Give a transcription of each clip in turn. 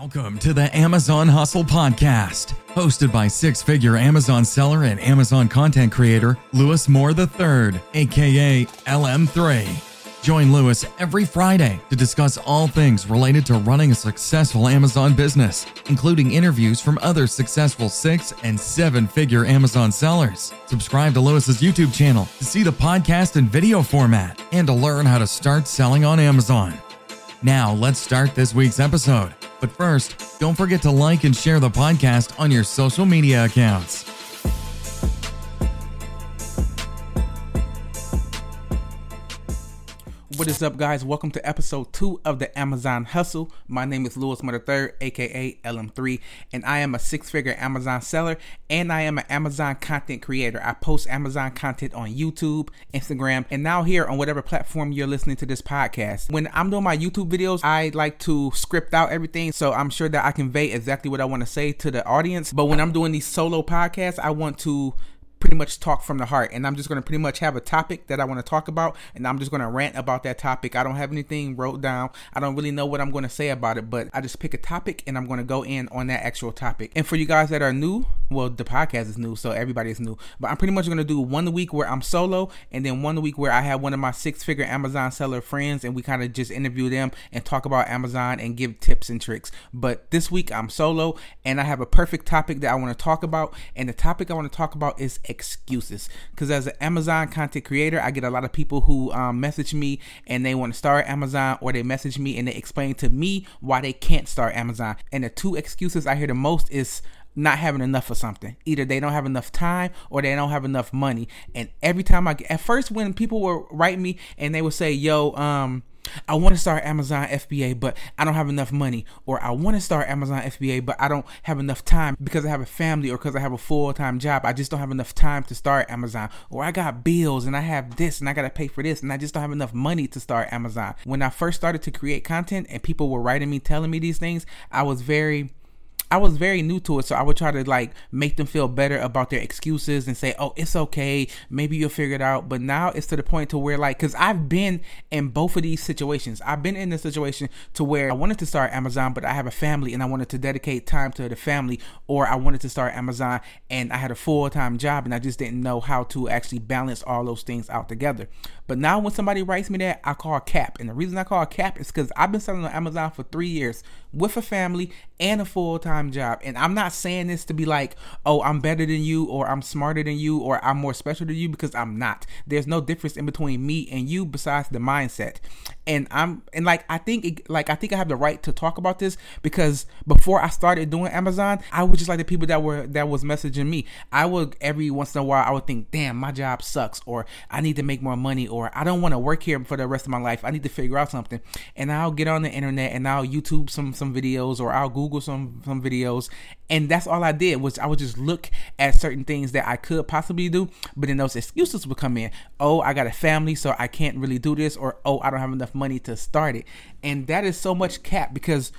Welcome to the Amazon Hustle Podcast, hosted by six figure Amazon seller and Amazon content creator Lewis Moore III, aka LM3. Join Lewis every Friday to discuss all things related to running a successful Amazon business, including interviews from other successful six and seven figure Amazon sellers. Subscribe to Lewis's YouTube channel to see the podcast in video format and to learn how to start selling on Amazon. Now, let's start this week's episode. But first, don't forget to like and share the podcast on your social media accounts. What is up, guys? Welcome to episode two of the Amazon Hustle. My name is Lewis Moore the Third, aka LM3, and I am a six-figure Amazon seller and I am an Amazon content creator. I post Amazon content on YouTube, Instagram, and now here on whatever platform you're listening to this podcast. When I'm doing my YouTube videos, I like to script out everything so I'm sure that I convey exactly what I want to say to the audience. But when I'm doing these solo podcasts, I want to pretty much talk from the heart and i'm just going to pretty much have a topic that i want to talk about and i'm just going to rant about that topic. I don't have anything wrote down. I don't really know what i'm going to say about it but i just pick a topic and i'm going to go in on that actual topic. And for you guys that are new well the podcast is new so everybody's new but i'm pretty much going to do one week where i'm solo and then one week where i have one of my six figure amazon seller friends and we kind of just interview them and talk about amazon and give tips and tricks. But this week i'm solo and i have a perfect topic that i want to talk about and the topic i want to talk about is excuses. Because as an Amazon content creator, I get a lot of people who um, message me and they want to start Amazon, or they message me and they explain to me why they can't start Amazon. And the two excuses I hear the most is not having enough of something. Either they don't have enough time or they don't have enough money. And every time I get, at first when people were write me and they would say, "Yo, um, I want to start Amazon FBA, but I don't have enough money. Or I want to start Amazon FBA, but I don't have enough time because I have a family or because I have a full time job. I just don't have enough time to start Amazon. Or I got bills and I have this and I got to pay for this and I just don't have enough money to start Amazon. When I first started to create content and people were writing me, telling me these things, I was very I was very new to it, so I would try to like make them feel better about their excuses and say, "Oh, it's okay. Maybe you'll figure it out." But now it's to the point to where like cuz I've been in both of these situations. I've been in the situation to where I wanted to start Amazon, but I have a family and I wanted to dedicate time to the family or I wanted to start Amazon and I had a full-time job and I just didn't know how to actually balance all those things out together. But now when somebody writes me that, I call cap. And the reason I call cap is cuz I've been selling on Amazon for 3 years with a family and a full-time job. And I'm not saying this to be like, "Oh, I'm better than you or I'm smarter than you or I'm more special than you" because I'm not. There's no difference in between me and you besides the mindset. And I'm and like I think it, like I think I have the right to talk about this because before I started doing Amazon, I was just like the people that were that was messaging me. I would every once in a while I would think, "Damn, my job sucks," or "I need to make more money," or "I don't want to work here for the rest of my life. I need to figure out something." And I'll get on the internet and I'll YouTube some some videos or I'll Google some some videos, and that's all I did was I would just look at certain things that I could possibly do, but then those excuses would come in. Oh, I got a family, so I can't really do this, or oh, I don't have enough money to start it, and that is so much cap because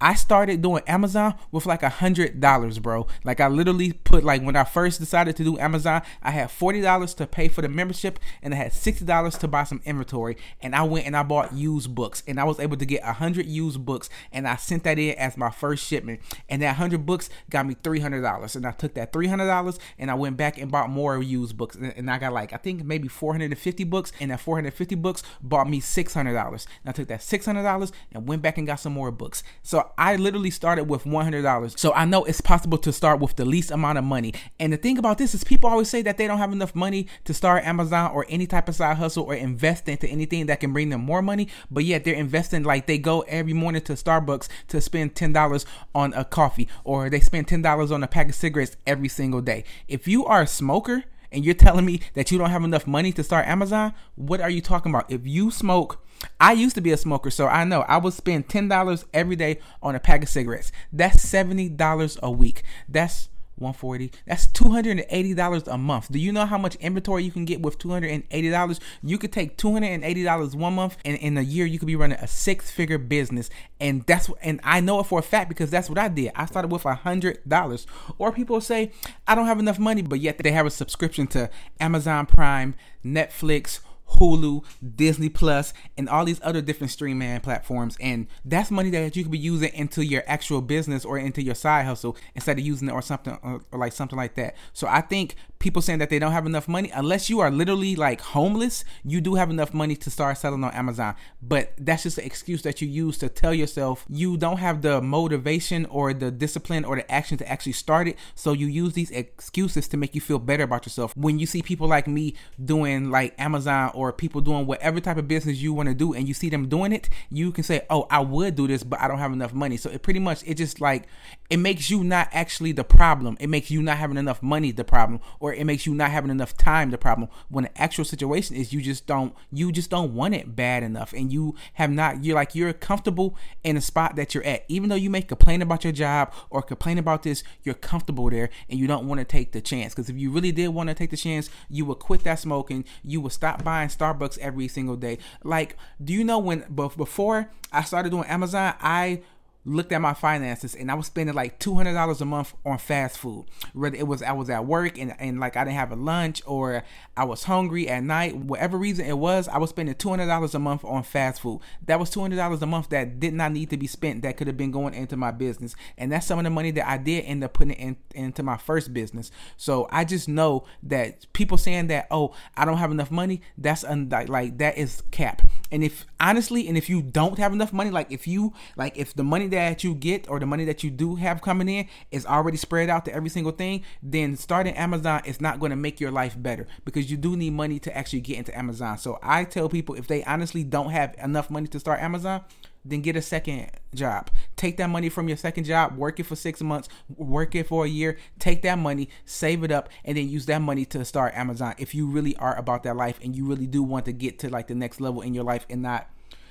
I started doing Amazon with like a hundred dollars, bro. Like I literally put like when I first decided to do Amazon, I had forty dollars to pay for the membership and I had sixty dollars to buy some inventory. And I went and I bought used books and I was able to get a hundred used books and I sent that in as my first shipment. And that hundred books got me three hundred dollars. And I took that three hundred dollars and I went back and bought more used books. And I got like I think maybe four hundred and fifty books. And that four hundred fifty books bought me six hundred dollars. And I took that six hundred dollars and went back and got some more books. So I literally started with $100. So I know it's possible to start with the least amount of money. And the thing about this is people always say that they don't have enough money to start Amazon or any type of side hustle or invest into anything that can bring them more money, but yet they're investing like they go every morning to Starbucks to spend $10 on a coffee or they spend $10 on a pack of cigarettes every single day. If you are a smoker, and you're telling me that you don't have enough money to start Amazon, what are you talking about? If you smoke I used to be a smoker, so I know I would spend ten dollars every day on a pack of cigarettes. That's seventy dollars a week. That's 140 that's $280 a month. Do you know how much inventory you can get with $280 you could take $280 one month and in a year you could be running a six figure business. And that's and i know it for a fact because that's what i did. I started with a hundred dollars. Or people say i don't have enough money but yet they have a subscription to amazon prime netflix Hulu, Disney Plus, and all these other different streaming platforms. And that's money that you could be using into your actual business or into your side hustle instead of using it or something or, like something like that. So I think people saying that they don't have enough money, unless you are literally like homeless, you do have enough money to start selling on Amazon. But that's just an excuse that you use to tell yourself you don't have the motivation or the discipline or the action to actually start it. So you use these excuses to make you feel better about yourself. When you see people like me doing like Amazon or people doing whatever type of business you want to do and you see them doing it, you can say, "Oh, I would do this, but I don't have enough money." So it pretty much it just like it makes you not actually the problem. It makes you not having enough money the problem or it makes you not having enough time the problem. When the actual situation is you just don't you just don't want it bad enough and you have not you're like you're comfortable in the spot that you're at. Even though you may complain about your job or complain about this, you're comfortable there and you don't want to take the chance. Because if you really did want to take the chance, you would quit that smoking. You would stop buying Starbucks every single day. Like, do you know when before I started doing Amazon, I looked at my finances and I was spending like two hundred dollars a month on fast food. Whether it was I was at work and, and like I didn't have a lunch or I was hungry at night, whatever reason it was, I was spending two hundred dollars a month on fast food. That was two hundred dollars a month that did not need to be spent. That could have been going into my business, and that's some of the money that I did end up putting in, into my first business. So I just know that people saying that oh I don't have enough money, that's un- like that is cap. And if honestly, and if you don't have enough money, like if you like if the money that you get or the money that you do have coming in is already spread out to every single thing, then starting Amazon is not going to make your life better because you do need money to actually get into Amazon. So I tell people if they honestly don't have enough money to start Amazon, then get a second job. Take that money from your second job, work it for six months, work it for a year, take that money, save it up, and then use that money to start Amazon if you really are about that life and you really do want to get to like the next level in your life and not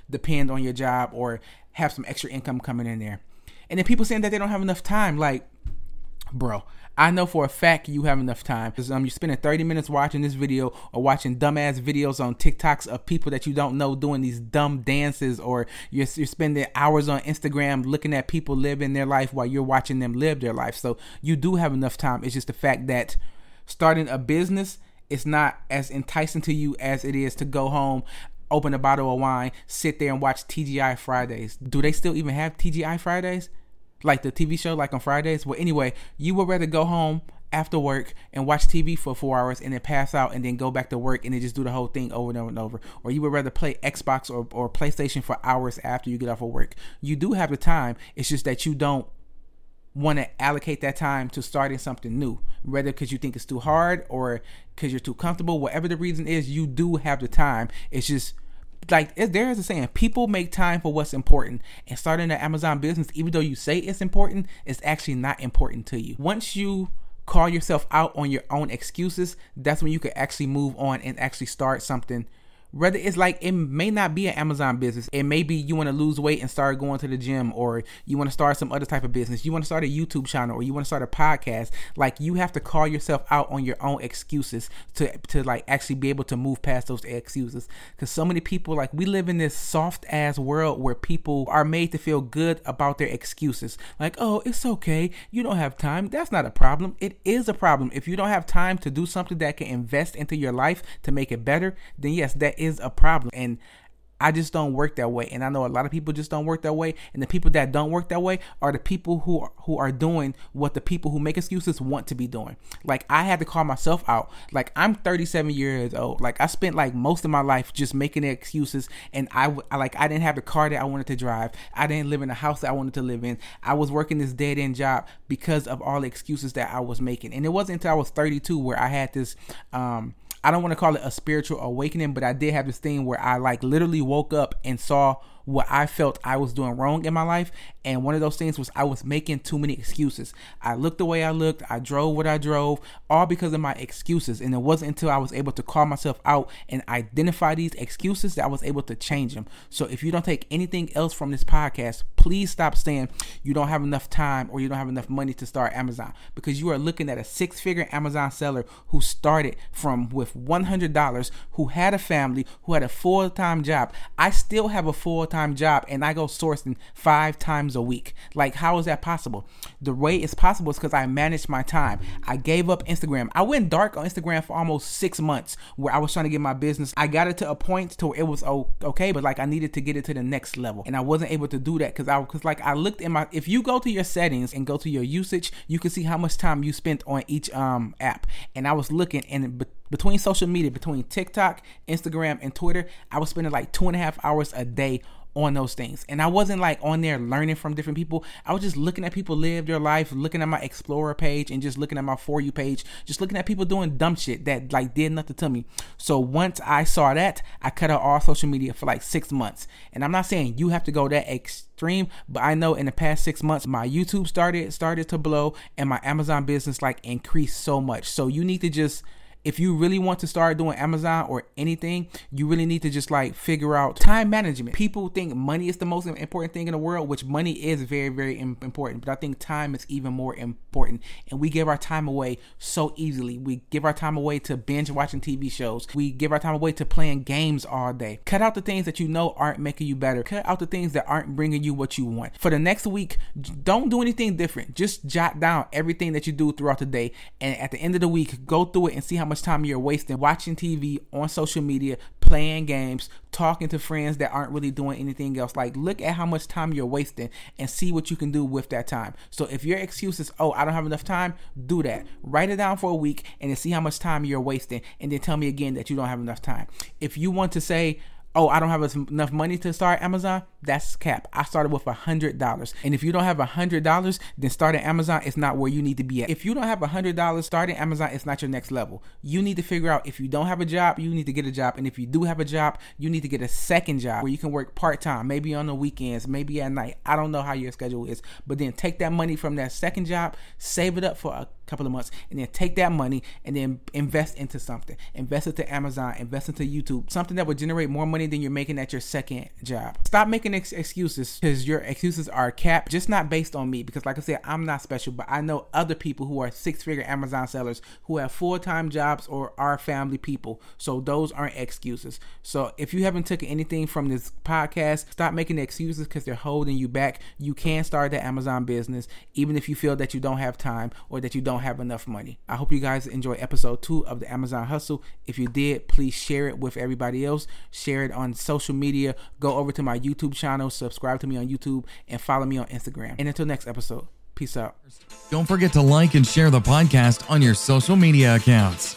depend on your job or have some extra income coming in there. And then people saying that they don't have enough time, like, bro, I know for a fact you have enough time because um, you're spending 30 minutes watching this video or watching dumbass videos on TikToks of people that you don't know doing these dumb dances, or you're, you're spending hours on Instagram looking at people living their life while you're watching them live their life. So you do have enough time. It's just the fact that starting a business is not as enticing to you as it is to go home open a bottle of wine, sit there and watch TGI Fridays. Do they still even have TGI Fridays? Like the TV show, like on Fridays. Well, anyway, you would rather go home after work and watch TV for four hours and then pass out and then go back to work and then just do the whole thing over and over and over. Or you would rather play Xbox or, or PlayStation for hours after you get off of work. You do have the time. It's just that you don't want to allocate that time to starting something new, whether because you think it's too hard or because you're too comfortable. Whatever the reason is, you do have the time. It's just like there is a saying people make time for what's important. And starting an amazon business even though you say it's important it's actually not important to you. Once you call yourself out on your own excuses that's when you can actually move on and actually start something whether it's like it may not be an Amazon business. It may be you want to lose weight and start going to the gym, or you want to start some other type of business. You want to start a YouTube channel, or you want to start a podcast. Like you have to call yourself out on your own excuses to to like actually be able to move past those excuses. Because so many people like we live in this soft ass world where people are made to feel good about their excuses. Like oh it's okay, you don't have time. That's not a problem. It is a problem if you don't have time to do something that can invest into your life to make it better. Then yes, that is a problem. And I just don't work that way, and I know a lot of people just don't work that way. And the people that don't work that way are the people who are, who are doing what the people who make excuses want to be doing. Like I had to call myself out. Like I'm 37 years old. Like I spent like most of my life just making excuses, and I, I like I didn't have the car that I wanted to drive. I didn't live in the house that I wanted to live in. I was working this dead end job because of all the excuses that I was making. And it wasn't until I was 32 where I had this um I don't want to call it a spiritual awakening, but I did have this thing where I like literally woke up and saw what I felt I was doing wrong in my life. And one of those things was I was making too many excuses. I looked the way I looked, I drove what I drove, all because of my excuses. And it wasn't until I was able to call myself out and identify these excuses that I was able to change them. So if you don't take anything else from this podcast, please stop saying you don't have enough time or you don't have enough money to start Amazon because you are looking at a six figure Amazon seller who started from with $100, who had a family, who had a full time job. I still have a full time job and I go sourcing five times a week. Like, how is that possible? The way it's possible is because I managed my time. I gave up Instagram. I went dark on Instagram for almost six months where I was trying to get my business. I got it to a point to where it was okay, but like I needed to get it to the next level. And I wasn't able to do that because I because like I looked in my if you go to your settings and go to your usage, you can see how much time you spent on each um app. And I was looking and between social media, between TikTok, Instagram, and Twitter, I was spending like two and a half hours a day on those things. And I wasn't like on there learning from different people. I was just looking at people live their life, looking at my Explorer page and just looking at my For You page, just looking at people doing dumb shit that like did nothing to me. So once I saw that, I cut out all social media for like six months. And I'm not saying you have to go that extreme, but I know in the past six months my YouTube started started to blow and my Amazon business like increased so much. So you need to just if you really want to start doing Amazon or anything, you really need to just like figure out time management. People think money is the most important thing in the world, which money is very, very important. But I think time is even more important. And we give our time away so easily. We give our time away to binge watching TV shows. We give our time away to playing games all day. Cut out the things that you know aren't making you better. Cut out the things that aren't bringing you what you want. For the next week, don't do anything different. Just jot down everything that you do throughout the day. And at the end of the week, go through it and see how much much time you're wasting watching TV, on social media, playing games, talking to friends that aren't really doing anything else. Like, look at how much time you're wasting and see what you can do with that time. So, if your excuse is, oh, I don't have enough time, do that. Write it down for a week and then see how much time you're wasting, and then tell me again that you don't have enough time. If you want to say, oh, I don't have enough money to start Amazon, that's cap. I started with a hundred dollars. And if you don't have a hundred dollars, then starting Amazon is not where you need to be at. If you don't have a hundred dollars, starting Amazon is not your next level. You need to figure out if you don't have a job, you need to get a job. And if you do have a job, you need to get a second job where you can work part time, maybe on the weekends, maybe at night. I don't know how your schedule is, but then take that money from that second job, save it up for a couple of months and then take that money and then invest into something invest into amazon invest into youtube something that would generate more money than you're making at your second job stop making ex- excuses because your excuses are capped just not based on me because like i said i'm not special but i know other people who are six figure amazon sellers who have full-time jobs or are family people so those aren't excuses so if you haven't taken anything from this podcast stop making excuses because they're holding you back you can start the amazon business even if you feel that you don't have time or that you don't have enough money. I hope you guys enjoy episode two of the Amazon Hustle. If you did, please share it with everybody else. Share it on social media. Go over to my YouTube channel, subscribe to me on YouTube, and follow me on Instagram. And until next episode, peace out. Don't forget to like and share the podcast on your social media accounts.